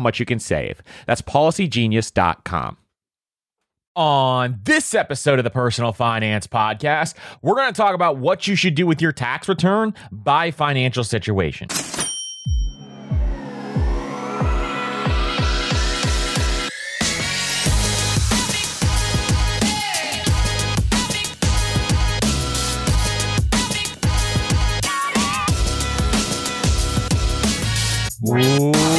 much you can save. That's policygenius.com. On this episode of the Personal Finance Podcast, we're going to talk about what you should do with your tax return by financial situation. What's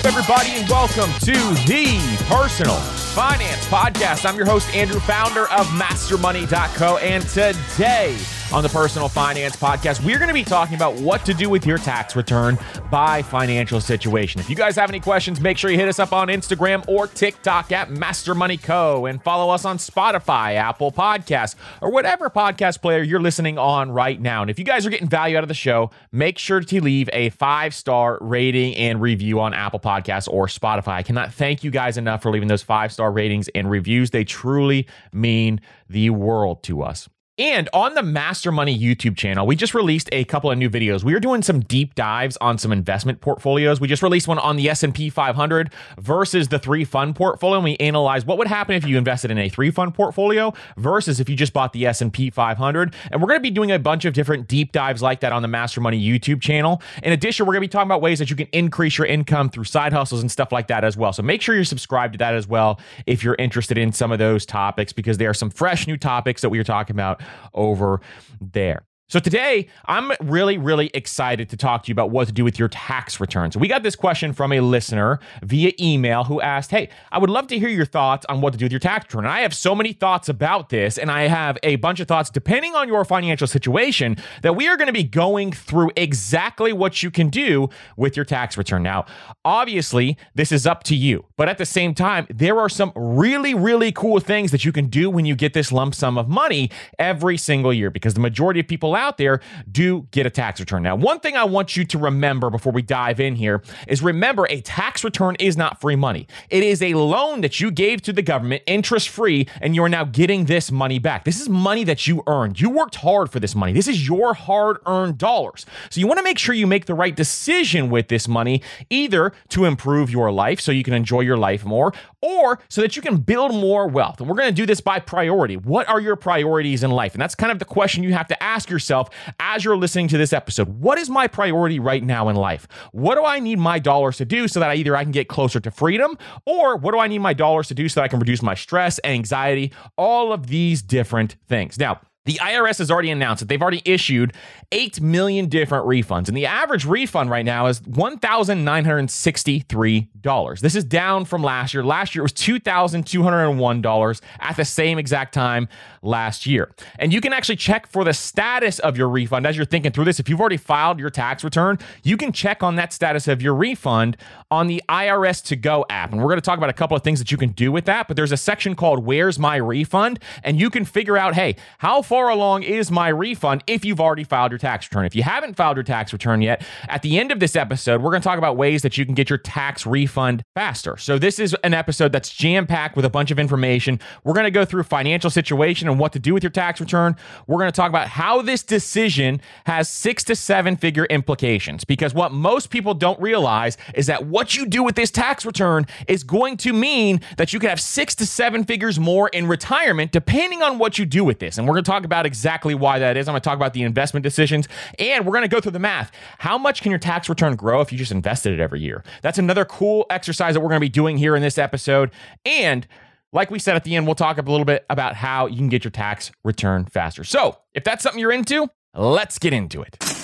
up, everybody, and welcome to the Personal Finance Podcast. I'm your host, Andrew, founder of MasterMoney.co, and today on the Personal Finance Podcast, we're going to be talking about what to do with your tax return by financial situation. If you guys have any questions, make sure you hit us up on Instagram or TikTok at Master Money Co. and follow us on Spotify, Apple Podcasts, or whatever podcast player you're listening on right now. And if you guys are getting value out of the show, make sure to leave a five star rating and review on Apple Podcasts or Spotify. I cannot thank you guys enough for leaving those five star ratings and reviews. They truly mean the world to us. And on the Master Money YouTube channel, we just released a couple of new videos. We are doing some deep dives on some investment portfolios. We just released one on the S&P 500 versus the three fund portfolio. And we analyzed what would happen if you invested in a three fund portfolio versus if you just bought the S&P 500. And we're going to be doing a bunch of different deep dives like that on the Master Money YouTube channel. In addition, we're going to be talking about ways that you can increase your income through side hustles and stuff like that as well. So make sure you're subscribed to that as well if you're interested in some of those topics because there are some fresh new topics that we are talking about over there. So today, I'm really, really excited to talk to you about what to do with your tax returns. We got this question from a listener via email who asked, Hey, I would love to hear your thoughts on what to do with your tax return. And I have so many thoughts about this, and I have a bunch of thoughts depending on your financial situation that we are going to be going through exactly what you can do with your tax return. Now, obviously, this is up to you, but at the same time, there are some really, really cool things that you can do when you get this lump sum of money every single year because the majority of people out there do get a tax return. Now, one thing I want you to remember before we dive in here is remember a tax return is not free money. It is a loan that you gave to the government, interest free, and you are now getting this money back. This is money that you earned. You worked hard for this money. This is your hard earned dollars. So you want to make sure you make the right decision with this money, either to improve your life so you can enjoy your life more, or so that you can build more wealth. And we're going to do this by priority. What are your priorities in life? And that's kind of the question you have to ask yourself as you're listening to this episode. What is my priority right now in life? What do I need my dollars to do so that I either I can get closer to freedom or what do I need my dollars to do so that I can reduce my stress, anxiety, all of these different things. Now, The IRS has already announced that they've already issued 8 million different refunds, and the average refund right now is $1,963. This is down from last year. Last year it was $2,201 at the same exact time last year. And you can actually check for the status of your refund as you're thinking through this. If you've already filed your tax return, you can check on that status of your refund on the IRS2Go app. And we're going to talk about a couple of things that you can do with that, but there's a section called Where's My Refund? And you can figure out, hey, how far along is my refund if you've already filed your tax return? If you haven't filed your tax return yet, at the end of this episode, we're going to talk about ways that you can get your tax refund faster. So this is an episode that's jam packed with a bunch of information. We're going to go through financial situation and what to do with your tax return. We're going to talk about how this decision has six to seven figure implications because what most people don't realize is that what you do with this tax return is going to mean that you can have six to seven figures more in retirement depending on what you do with this. And we're going to talk about exactly why that is. I'm going to talk about the investment decisions and we're going to go through the math. How much can your tax return grow if you just invested it every year? That's another cool exercise that we're going to be doing here in this episode. And like we said at the end, we'll talk a little bit about how you can get your tax return faster. So, if that's something you're into, let's get into it.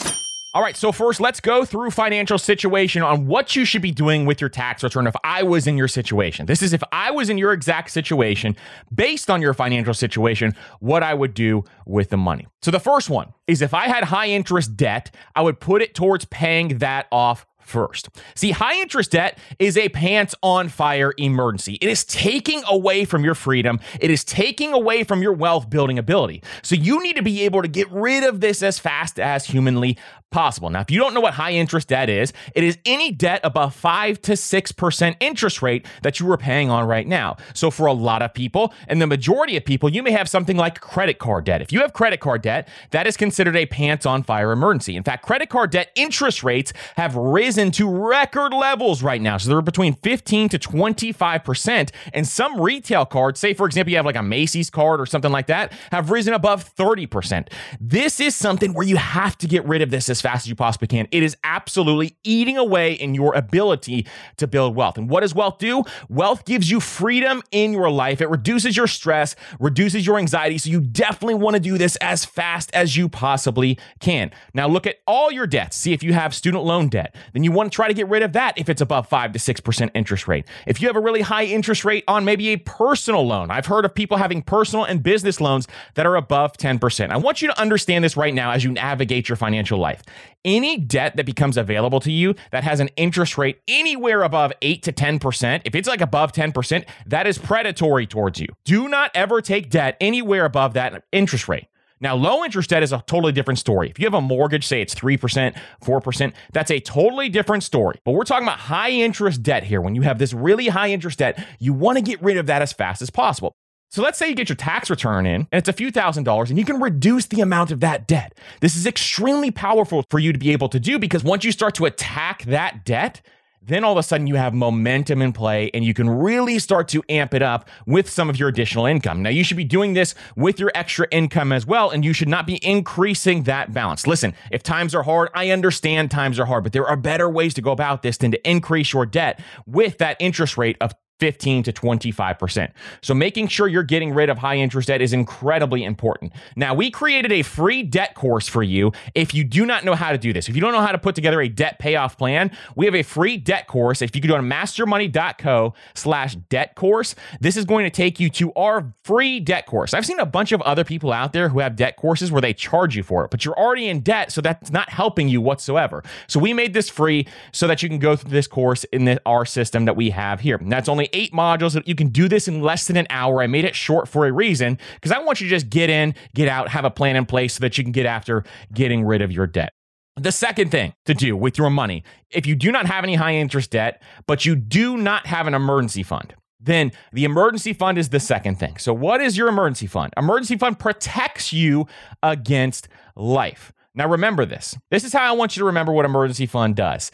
All right, so first, let's go through financial situation on what you should be doing with your tax return if I was in your situation. This is if I was in your exact situation, based on your financial situation, what I would do with the money. So the first one is if I had high interest debt, I would put it towards paying that off first. See, high interest debt is a pants on fire emergency. It is taking away from your freedom, it is taking away from your wealth building ability. So you need to be able to get rid of this as fast as humanly possible. Now, if you don't know what high interest debt is, it is any debt above 5 to 6% interest rate that you are paying on right now. So for a lot of people, and the majority of people, you may have something like credit card debt. If you have credit card debt, that is considered a pants on fire emergency. In fact, credit card debt interest rates have risen to record levels right now. So they're between 15 to 25%. And some retail cards, say for example, you have like a Macy's card or something like that, have risen above 30%. This is something where you have to get rid of this as fast as you possibly can. It is absolutely eating away in your ability to build wealth. And what does wealth do? Wealth gives you freedom in your life. It reduces your stress, reduces your anxiety. So you definitely want to do this as fast as you possibly can. Now look at all your debts. See if you have student loan debt. Then you want to try to get rid of that if it's above 5 to 6% interest rate. If you have a really high interest rate on maybe a personal loan, I've heard of people having personal and business loans that are above 10%. I want you to understand this right now as you navigate your financial life. Any debt that becomes available to you that has an interest rate anywhere above 8 to 10%, if it's like above 10%, that is predatory towards you. Do not ever take debt anywhere above that interest rate. Now, low interest debt is a totally different story. If you have a mortgage, say it's 3%, 4%, that's a totally different story. But we're talking about high interest debt here. When you have this really high interest debt, you want to get rid of that as fast as possible. So let's say you get your tax return in and it's a few thousand dollars and you can reduce the amount of that debt. This is extremely powerful for you to be able to do because once you start to attack that debt, then all of a sudden you have momentum in play and you can really start to amp it up with some of your additional income. Now, you should be doing this with your extra income as well, and you should not be increasing that balance. Listen, if times are hard, I understand times are hard, but there are better ways to go about this than to increase your debt with that interest rate of 15 to 25%. So making sure you're getting rid of high interest debt is incredibly important. Now, we created a free debt course for you if you do not know how to do this. If you don't know how to put together a debt payoff plan, we have a free debt course. If you go to mastermoney.co slash debt course, this is going to take you to our free debt course. I've seen a bunch of other people out there who have debt courses where they charge you for it, but you're already in debt, so that's not helping you whatsoever. So we made this free so that you can go through this course in the, our system that we have here. And that's only only eight modules. You can do this in less than an hour. I made it short for a reason because I want you to just get in, get out, have a plan in place so that you can get after getting rid of your debt. The second thing to do with your money, if you do not have any high interest debt, but you do not have an emergency fund, then the emergency fund is the second thing. So, what is your emergency fund? Emergency fund protects you against life. Now, remember this. This is how I want you to remember what emergency fund does.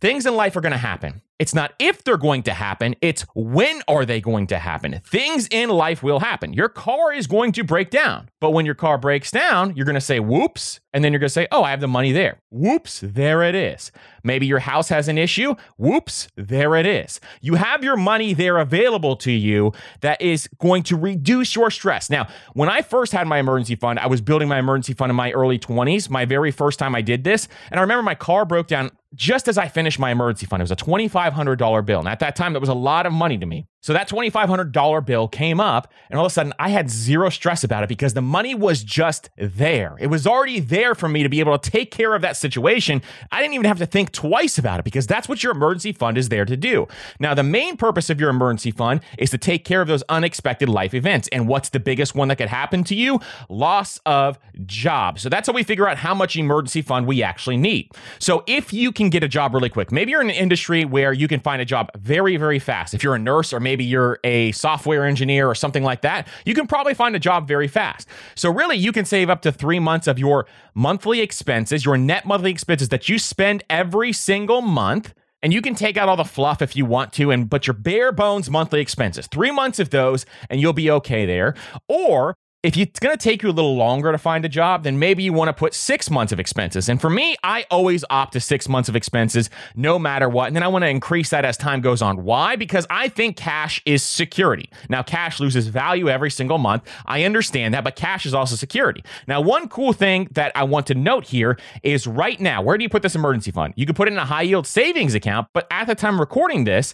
Things in life are going to happen. It's not if they're going to happen, it's when are they going to happen. Things in life will happen. Your car is going to break down. But when your car breaks down, you're going to say, whoops. And then you're going to say, oh, I have the money there. Whoops, there it is. Maybe your house has an issue. Whoops, there it is. You have your money there available to you that is going to reduce your stress. Now, when I first had my emergency fund, I was building my emergency fund in my early 20s, my very first time I did this. And I remember my car broke down just as I finished my emergency fund. It was a $2,500 bill. And at that time, that was a lot of money to me. So that $2,500 bill came up, and all of a sudden I had zero stress about it because the money was just there. It was already there for me to be able to take care of that situation. I didn't even have to think twice about it because that's what your emergency fund is there to do. Now, the main purpose of your emergency fund is to take care of those unexpected life events. And what's the biggest one that could happen to you? Loss of job. So that's how we figure out how much emergency fund we actually need. So if you can get a job really quick, maybe you're in an industry where you can find a job very, very fast. If you're a nurse or maybe you're a software engineer or something like that, you can probably find a job very fast. So, really, you can save up to three months of your monthly expenses, your net monthly expenses that you spend every single month. And you can take out all the fluff if you want to, and but your bare bones monthly expenses, three months of those, and you'll be okay there. Or if it's going to take you a little longer to find a job, then maybe you want to put six months of expenses. And for me, I always opt to six months of expenses no matter what. And then I want to increase that as time goes on. Why? Because I think cash is security. Now, cash loses value every single month. I understand that, but cash is also security. Now, one cool thing that I want to note here is right now, where do you put this emergency fund? You could put it in a high yield savings account, but at the time recording this,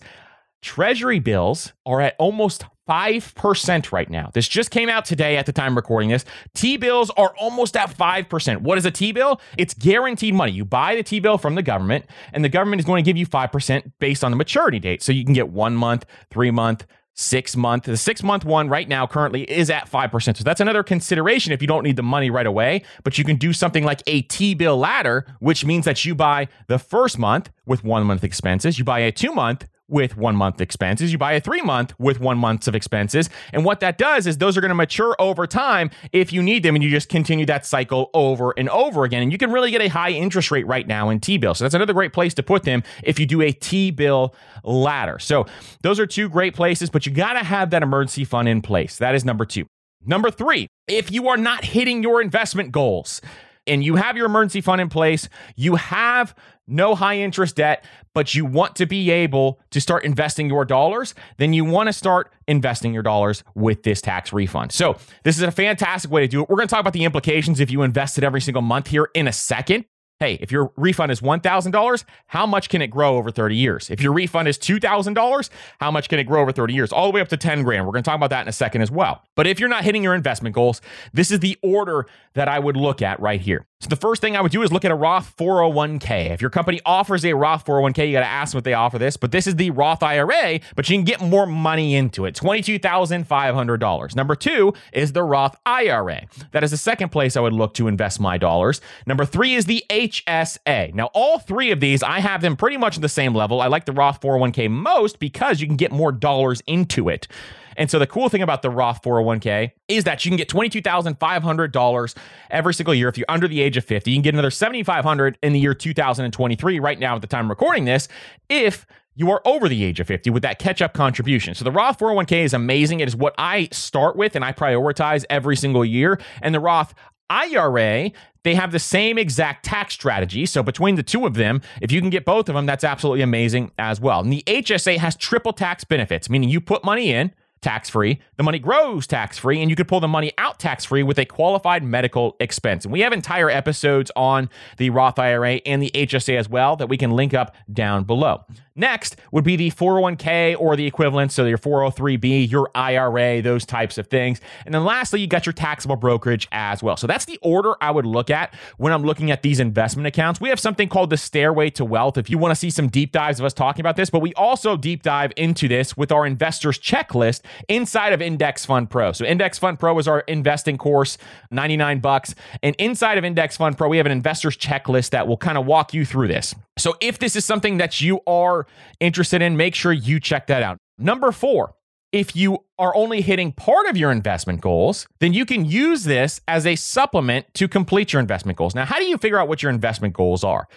Treasury bills are at almost 5% right now. This just came out today at the time recording this. T bills are almost at 5%. What is a T bill? It's guaranteed money. You buy the T bill from the government, and the government is going to give you 5% based on the maturity date. So you can get one month, three month, six month. The six month one right now currently is at 5%. So that's another consideration if you don't need the money right away, but you can do something like a T bill ladder, which means that you buy the first month with one month expenses, you buy a two month with one month expenses. You buy a three month with one month of expenses. And what that does is those are going to mature over time if you need them and you just continue that cycle over and over again. And you can really get a high interest rate right now in T bill. So that's another great place to put them if you do a T bill ladder. So those are two great places, but you got to have that emergency fund in place. That is number two. Number three, if you are not hitting your investment goals, and you have your emergency fund in place, you have no high interest debt, but you want to be able to start investing your dollars, then you want to start investing your dollars with this tax refund. So, this is a fantastic way to do it. We're going to talk about the implications if you invested every single month here in a second. Hey, if your refund is $1,000, how much can it grow over 30 years? If your refund is $2,000, how much can it grow over 30 years? All the way up to 10 grand. We're going to talk about that in a second as well. But if you're not hitting your investment goals, this is the order that I would look at right here. So the first thing I would do is look at a Roth 401k. If your company offers a Roth 401k, you got to ask them if they offer this. But this is the Roth IRA, but you can get more money into it. $22,500. Number two is the Roth IRA. That is the second place I would look to invest my dollars. Number three is the HSA. Now, all three of these, I have them pretty much at the same level. I like the Roth 401k most because you can get more dollars into it. And so the cool thing about the Roth 401k is that you can get $22,500 every single year if you're under the age of 50. You can get another 7500 in the year 2023 right now at the time recording this if you are over the age of 50 with that catch up contribution. So the Roth 401k is amazing. It is what I start with and I prioritize every single year. And the Roth IRA, they have the same exact tax strategy. So between the two of them, if you can get both of them, that's absolutely amazing as well. And the HSA has triple tax benefits, meaning you put money in, tax free. The money grows tax free, and you could pull the money out tax free with a qualified medical expense. And we have entire episodes on the Roth IRA and the HSA as well that we can link up down below. Next would be the 401k or the equivalent, so your 403b, your IRA, those types of things. And then lastly, you got your taxable brokerage as well. So that's the order I would look at when I'm looking at these investment accounts. We have something called the Stairway to Wealth if you want to see some deep dives of us talking about this, but we also deep dive into this with our investors checklist inside of Index Fund Pro. So Index Fund Pro is our investing course, 99 bucks. And inside of Index Fund Pro, we have an investors checklist that will kind of walk you through this. So if this is something that you interested in, make sure you check that out. Number four, if you are only hitting part of your investment goals, then you can use this as a supplement to complete your investment goals. Now, how do you figure out what your investment goals are?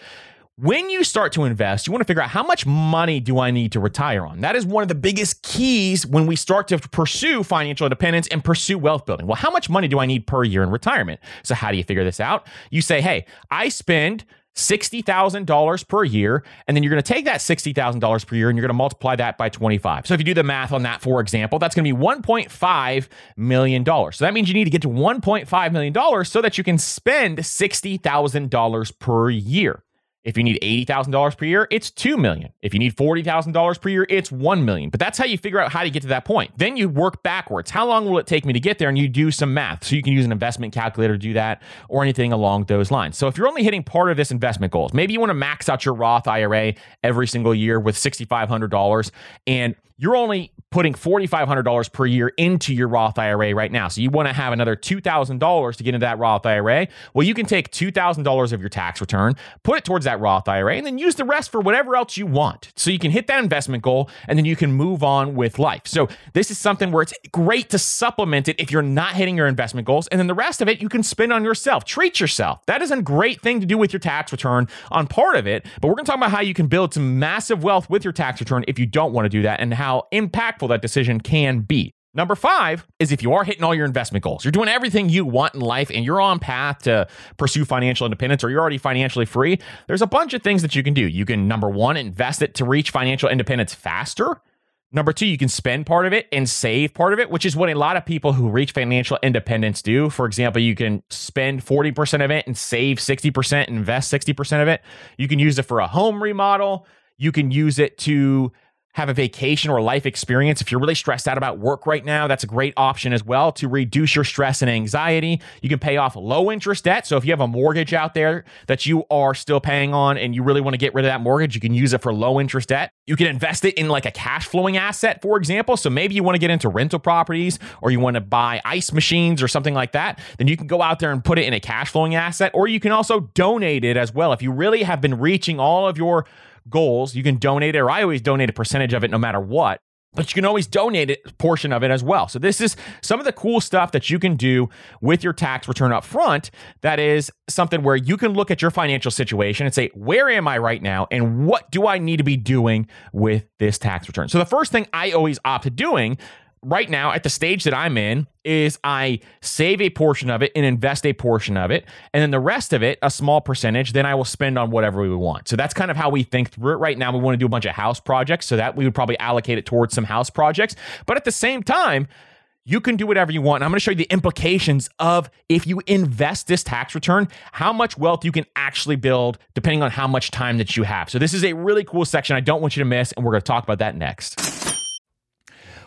when you start to invest, you want to figure out how much money do I need to retire on? That is one of the biggest keys when we start to pursue financial independence and pursue wealth building. Well, how much money do I need per year in retirement? So, how do you figure this out? You say, hey, I spend $60,000 per year. And then you're going to take that $60,000 per year and you're going to multiply that by 25. So if you do the math on that, for example, that's going to be $1.5 million. So that means you need to get to $1.5 million so that you can spend $60,000 per year. If you need $80,000 per year, it's 2 million. If you need $40,000 per year, it's 1 million. But that's how you figure out how to get to that point. Then you work backwards. How long will it take me to get there? And you do some math. So you can use an investment calculator to do that or anything along those lines. So if you're only hitting part of this investment goals, maybe you want to max out your Roth IRA every single year with $6,500 and you're only putting $4,500 per year into your Roth IRA right now. So you want to have another $2,000 to get into that Roth IRA. Well, you can take $2,000 of your tax return, put it towards that Roth IRA, and then use the rest for whatever else you want. So you can hit that investment goal and then you can move on with life. So this is something where it's great to supplement it if you're not hitting your investment goals. And then the rest of it you can spend on yourself. Treat yourself. That is a great thing to do with your tax return on part of it. But we're going to talk about how you can build some massive wealth with your tax return if you don't want to do that and how how impactful that decision can be. Number five is if you are hitting all your investment goals, you're doing everything you want in life and you're on path to pursue financial independence or you're already financially free, there's a bunch of things that you can do. You can, number one, invest it to reach financial independence faster. Number two, you can spend part of it and save part of it, which is what a lot of people who reach financial independence do. For example, you can spend 40% of it and save 60% and invest 60% of it. You can use it for a home remodel. You can use it to have a vacation or life experience. If you're really stressed out about work right now, that's a great option as well to reduce your stress and anxiety. You can pay off low interest debt. So if you have a mortgage out there that you are still paying on and you really want to get rid of that mortgage, you can use it for low interest debt. You can invest it in like a cash flowing asset, for example. So maybe you want to get into rental properties or you want to buy ice machines or something like that. Then you can go out there and put it in a cash flowing asset, or you can also donate it as well. If you really have been reaching all of your goals. You can donate it, or I always donate a percentage of it no matter what. But you can always donate a portion of it as well. So this is some of the cool stuff that you can do with your tax return up front. That is something where you can look at your financial situation and say, where am I right now? And what do I need to be doing with this tax return? So the first thing I always opt to doing right now at the stage that I'm in is I save a portion of it and invest a portion of it. And then the rest of it, a small percentage, then I will spend on whatever we want. So that's kind of how we think through it right now. We want to do a bunch of house projects so that we would probably allocate it towards some house projects. But at the same time, you can do whatever you want. And I'm going to show you the implications of if you invest this tax return, how much wealth you can actually build depending on how much time that you have. So this is a really cool section I don't want you to miss. And we're going to talk about that next.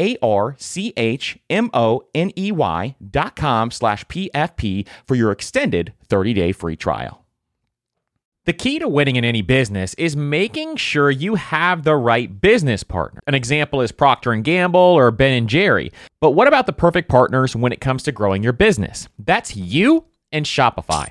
a-R-C-H-M-O-N-E-Y dot com slash PFP for your extended 30-day free trial. The key to winning in any business is making sure you have the right business partner. An example is Procter & Gamble or Ben Jerry. But what about the perfect partners when it comes to growing your business? That's you and Shopify.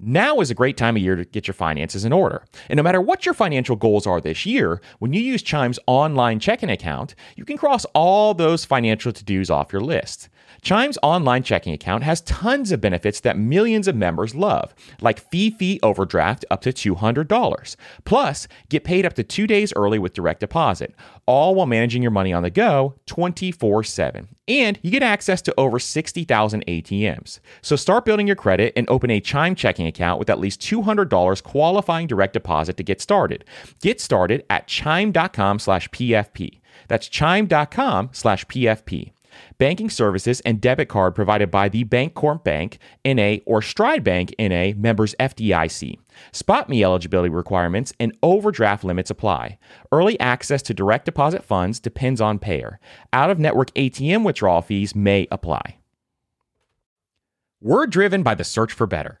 Now is a great time of year to get your finances in order. And no matter what your financial goals are this year, when you use Chime's online checking account, you can cross all those financial to dos off your list. Chime's online checking account has tons of benefits that millions of members love, like fee fee overdraft up to $200. Plus, get paid up to two days early with direct deposit, all while managing your money on the go 24 7. And you get access to over 60,000 ATMs. So start building your credit and open a Chime checking account with at least $200 qualifying direct deposit to get started. Get started at chime.com slash PFP. That's chime.com slash PFP. Banking services and debit card provided by the Bancorp Bank, NA, or Stride Bank, NA, members FDIC. SpotMe eligibility requirements and overdraft limits apply. Early access to direct deposit funds depends on payer. Out of network ATM withdrawal fees may apply. We're driven by the search for better.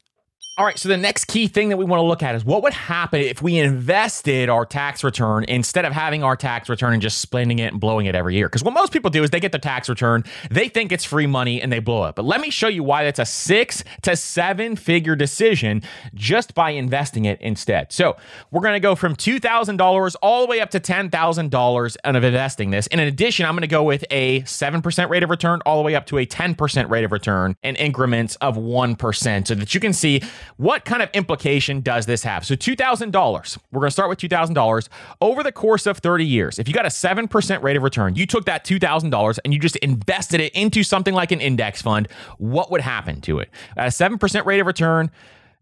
All right, so the next key thing that we want to look at is what would happen if we invested our tax return instead of having our tax return and just spending it and blowing it every year. Because what most people do is they get their tax return, they think it's free money, and they blow it. But let me show you why that's a six to seven figure decision just by investing it instead. So we're going to go from $2,000 all the way up to $10,000 of investing this. And in addition, I'm going to go with a 7% rate of return all the way up to a 10% rate of return in increments of 1% so that you can see what kind of implication does this have? So, $2,000, we're going to start with $2,000 over the course of 30 years. If you got a 7% rate of return, you took that $2,000 and you just invested it into something like an index fund, what would happen to it? At a 7% rate of return,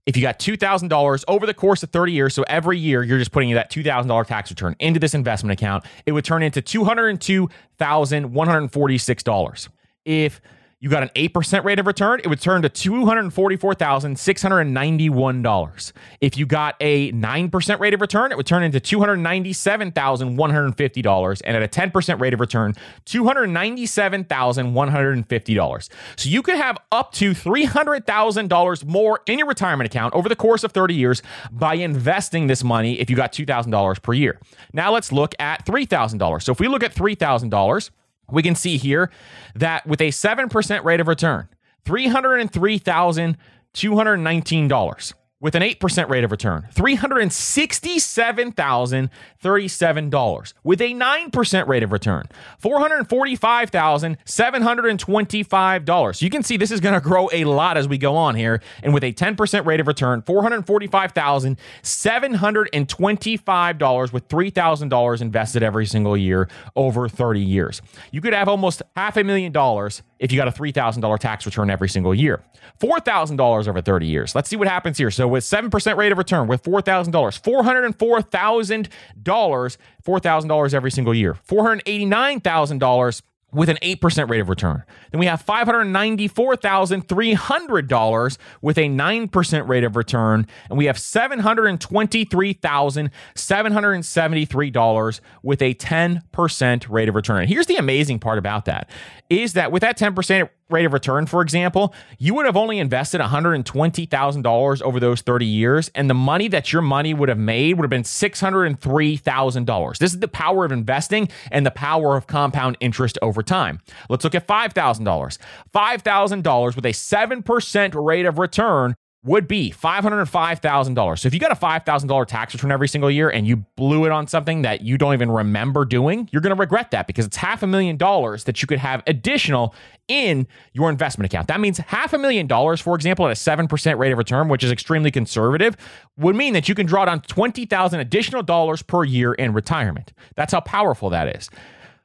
if you got $2,000 over the course of 30 years, so every year you're just putting that $2,000 tax return into this investment account, it would turn into $202,146. If you got an 8% rate of return, it would turn to $244,691. If you got a 9% rate of return, it would turn into $297,150. And at a 10% rate of return, $297,150. So you could have up to $300,000 more in your retirement account over the course of 30 years by investing this money if you got $2,000 per year. Now let's look at $3,000. So if we look at $3,000, we can see here that with a 7% rate of return, $303,219 with an 8% rate of return, $367,037 with a 9% rate of return, $445,725. So you can see this is going to grow a lot as we go on here. And with a 10% rate of return, $445,725 with $3,000 invested every single year over 30 years. You could have almost half a million dollars if you got a $3,000 tax return every single year. $4,000 over 30 years. Let's see what happens here. So with 7% rate of return, with $4,000, $404,000, $4,000 every single year. $489,000 with an 8% rate of return. Then we have $594,300 with a 9% rate of return. And we have $723,773 with a 10% rate of return. And here's the amazing part about that is that with that 10% rate of return, for example, you would have only invested $120,000 over those 30 years, and the money that your money would have made would have been $603,000. This is the power of investing and the power of compound interest over time. Let's look at $5,000. $5,000 with a 7% rate of return would be $505,000. So if you got a $5,000 tax return every single year and you blew it on something that you don't even remember doing, you're going to regret that because it's half a million dollars that you could have additional in your investment account. That means half a million dollars, for example, at a 7% rate of return, which is extremely conservative, would mean that you can draw down 20,000 additional dollars per year in retirement. That's how powerful that is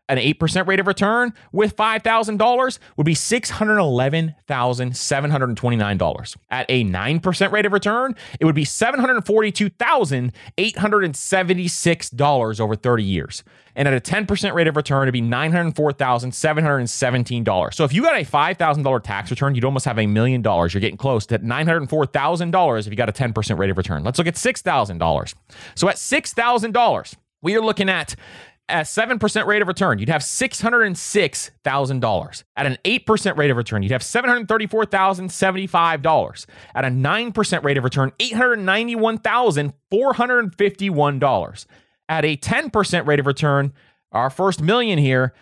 an 8% rate of return with $5,000 would be $611,729. At a 9% rate of return, it would be $742,876 over 30 years. And at a 10% rate of return, it'd be $904,717. So if you got a $5,000 tax return, you'd almost have a million dollars. You're getting close to $904,000 if you got a 10% rate of return. Let's look at $6,000. So at $6,000, we are looking at at a 7% rate of return, you'd have $606,000. At an 8% rate of return, you'd have $734,075. At a 9% rate of return, $891,451. At a 10% rate of return, our first million here,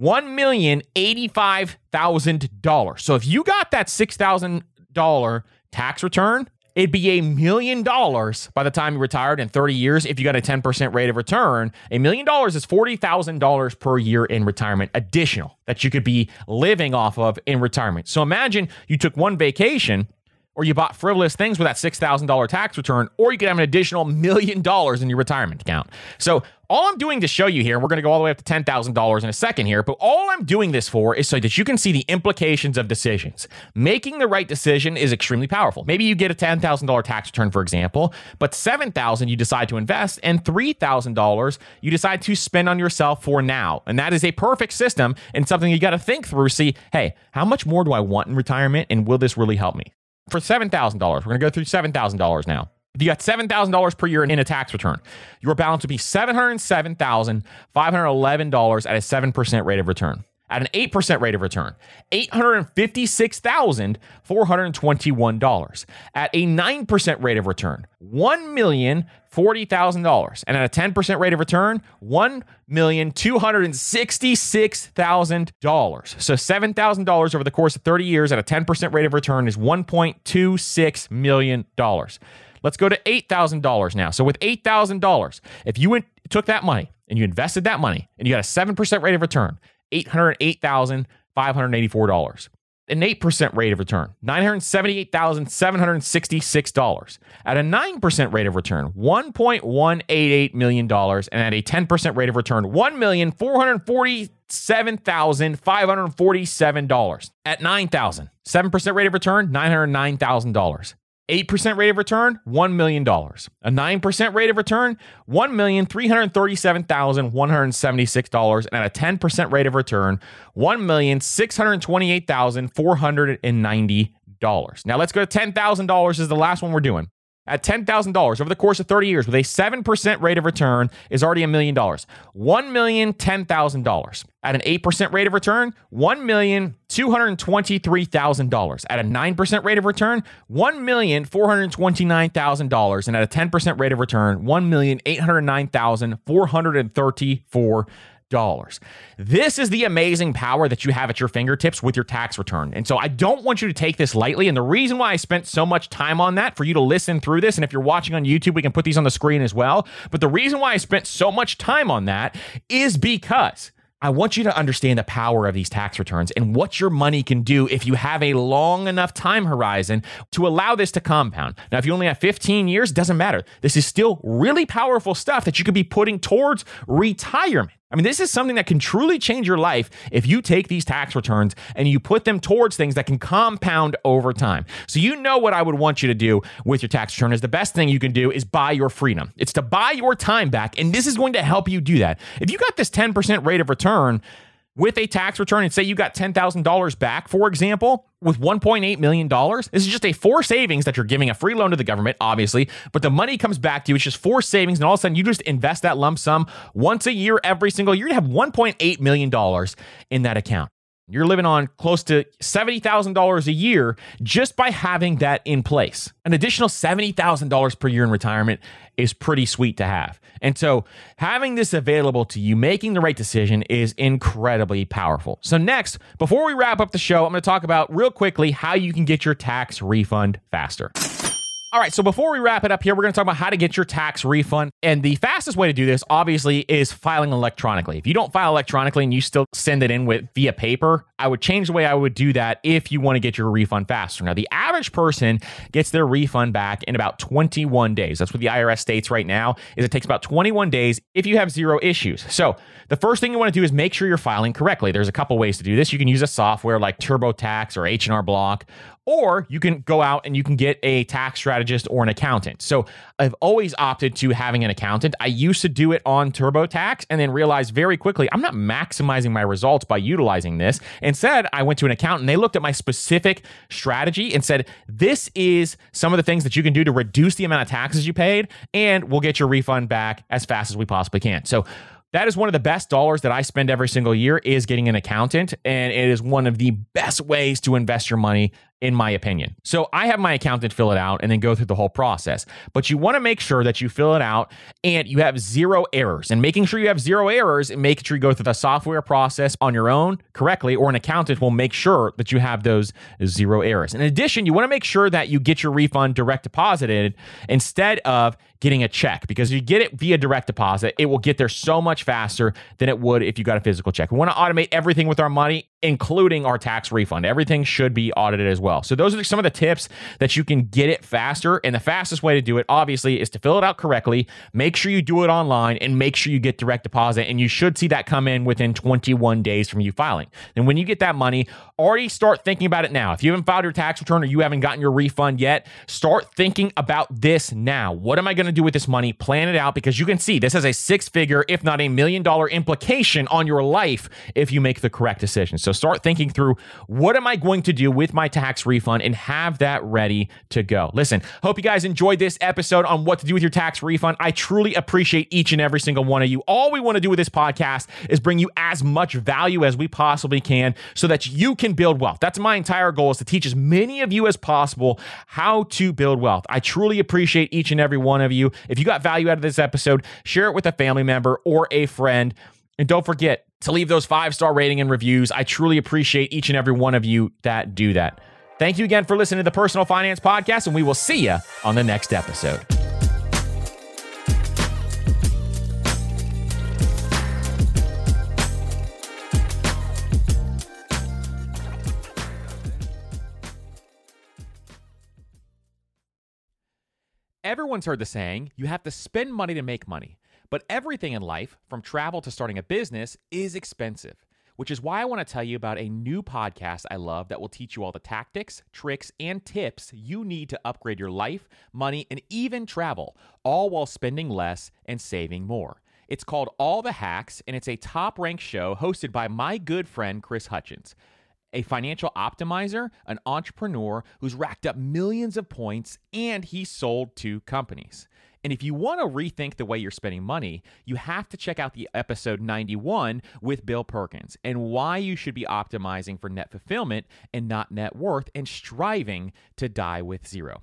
$1,085,000. So if you got that $6,000 tax return, It'd be a million dollars by the time you retired in 30 years if you got a 10% rate of return. A million dollars is $40,000 per year in retirement additional that you could be living off of in retirement. So imagine you took one vacation or you bought frivolous things with that $6,000 tax return, or you could have an additional million dollars in your retirement account. So, all I'm doing to show you here, we're going to go all the way up to $10,000 in a second here, but all I'm doing this for is so that you can see the implications of decisions. Making the right decision is extremely powerful. Maybe you get a $10,000 tax return, for example, but $7,000 you decide to invest and $3,000 you decide to spend on yourself for now. And that is a perfect system and something you got to think through. See, hey, how much more do I want in retirement and will this really help me? For $7,000. We're going to go through $7,000 now. If you got $7,000 per year in a tax return, your balance would be $707,511 at a 7% rate of return at an 8% rate of return, $856,421. At a 9% rate of return, $1,040,000. And at a 10% rate of return, $1,266,000. So $7,000 over the course of 30 years at a 10% rate of return is $1.26 million. Let's go to $8,000 now. So with $8,000, if you took that money and you invested that money and you got a 7% rate of return, $808,584. An 8% rate of return, $978,766. At a 9% rate of return, $1.188 million. And at a 10% rate of return, $1,447,547. At 9,000, 7% rate of return, $909,000. 8% rate of return, $1 million. A 9% rate of return, $1,337,176. And at a 10% rate of return, $1,628,490. Now let's go to $10,000 is the last one we're doing at $10,000 over the course of 30 years with a 7% rate of return is already a million dollars. $1,010,000. At an 8% rate of return, $1,223,000. At a 9% rate of return, $1,429,000. And at a 10% rate of return, $1,809,434 dollars. This is the amazing power that you have at your fingertips with your tax return. And so I don't want you to take this lightly. And the reason why I spent so much time on that for you to listen through this, and if you're watching on YouTube, we can put these on the screen as well. But the reason why I spent so much time on that is because I want you to understand the power of these tax returns and what your money can do if you have a long enough time horizon to allow this to compound. Now, if you only have 15 years, doesn't matter. This is still really powerful stuff that you could be putting towards retirement. I mean, this is something that can truly change your life if you take these tax returns and you put them towards things that can compound over time. So, you know what I would want you to do with your tax return is the best thing you can do is buy your freedom. It's to buy your time back. And this is going to help you do that. If you got this 10% rate of return, with a tax return and say you got $10,000 back, for example, with $1.8 million, this is just a four savings that you're giving a free loan to the government, obviously, but the money comes back to you. It's just four savings. And all of a sudden, you just invest that lump sum once a year, every single year. You have $1.8 million in that account. You're living on close to $70,000 a year just by having that in place. An additional $70,000 per year in retirement is pretty sweet to have. And so, having this available to you, making the right decision is incredibly powerful. So, next, before we wrap up the show, I'm going to talk about real quickly how you can get your tax refund faster. All right, so before we wrap it up here, we're going to talk about how to get your tax refund. And the fastest way to do this, obviously, is filing electronically. If you don't file electronically and you still send it in with via paper, I would change the way I would do that if you want to get your refund faster. Now, the average person gets their refund back in about 21 days. That's what the IRS states right now. Is it takes about 21 days if you have zero issues. So the first thing you want to do is make sure you're filing correctly. There's a couple ways to do this. You can use a software like TurboTax or H&R Block, or you can go out and you can get a tax strategist or an accountant. So I've always opted to having an accountant. I used to do it on TurboTax and then realized very quickly I'm not maximizing my results by utilizing this. Instead, I went to an accountant. And they looked at my specific strategy and said, This is some of the things that you can do to reduce the amount of taxes you paid, and we'll get your refund back as fast as we possibly can. So that is one of the best dollars that I spend every single year is getting an accountant and it is one of the best ways to invest your money in my opinion. So I have my accountant fill it out and then go through the whole process. But you want to make sure that you fill it out and you have zero errors. And making sure you have zero errors and making sure you go through the software process on your own correctly, or an accountant will make sure that you have those zero errors. In addition, you want to make sure that you get your refund direct deposited instead of getting a check because if you get it via direct deposit, it will get there so much faster than it would if you got a physical check. We want to automate everything with our money, including our tax refund. Everything should be audited as well. So those are some of the tips that you can get it faster. And the fastest way to do it, obviously, is to fill it out correctly. Make sure you do it online and make sure you get direct deposit. And you should see that come in within 21 days from you filing. And when you get that money, already start thinking about it now. If you haven't filed your tax return or you haven't gotten your refund yet, start thinking about this now. What am I going to do with this money? Plan it out because you can see this has a six figure, if not a million dollar implication on your life if you make the correct decision. Start thinking through what am I going to do with my tax refund and have that ready to go. Listen, hope you guys enjoyed this episode on what to do with your tax refund. I truly appreciate each and every single one of you. All we want to do with this podcast is bring you as much value as we possibly can so that you can build wealth. That's my entire goal is to teach as many of you as possible how to build wealth. I truly appreciate each and every one of you. If you got value out of this episode, share it with a family member or a friend. And don't forget to leave those five star rating and reviews. I truly appreciate each and every one of you that do that. Thank you again for listening to the Personal Finance Podcast, and we will see you on the next episode. Everyone's heard the saying, you have to spend money to make money. But everything in life, from travel to starting a business, is expensive which is why I want to tell you about a new podcast I love that will teach you all the tactics, tricks, and tips you need to upgrade your life, money, and even travel, all while spending less and saving more. It's called All the Hacks, and it's a top ranked show hosted by my good friend Chris Hutchins a financial optimizer, an entrepreneur who's racked up millions of points, and he sold two companies. And if you want to rethink the way you're spending money, you have to check out the episode 91 with Bill Perkins and why you should be optimizing for net fulfillment and not net worth and striving to die with zero.